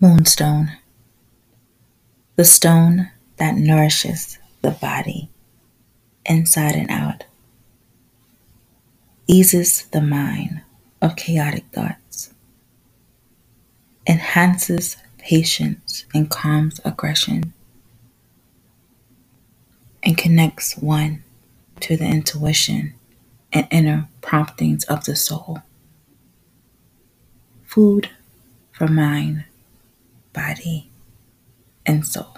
Moonstone, the stone that nourishes the body inside and out, eases the mind of chaotic thoughts, enhances patience and calms aggression, and connects one to the intuition and inner promptings of the soul. Food for mind, body, and soul.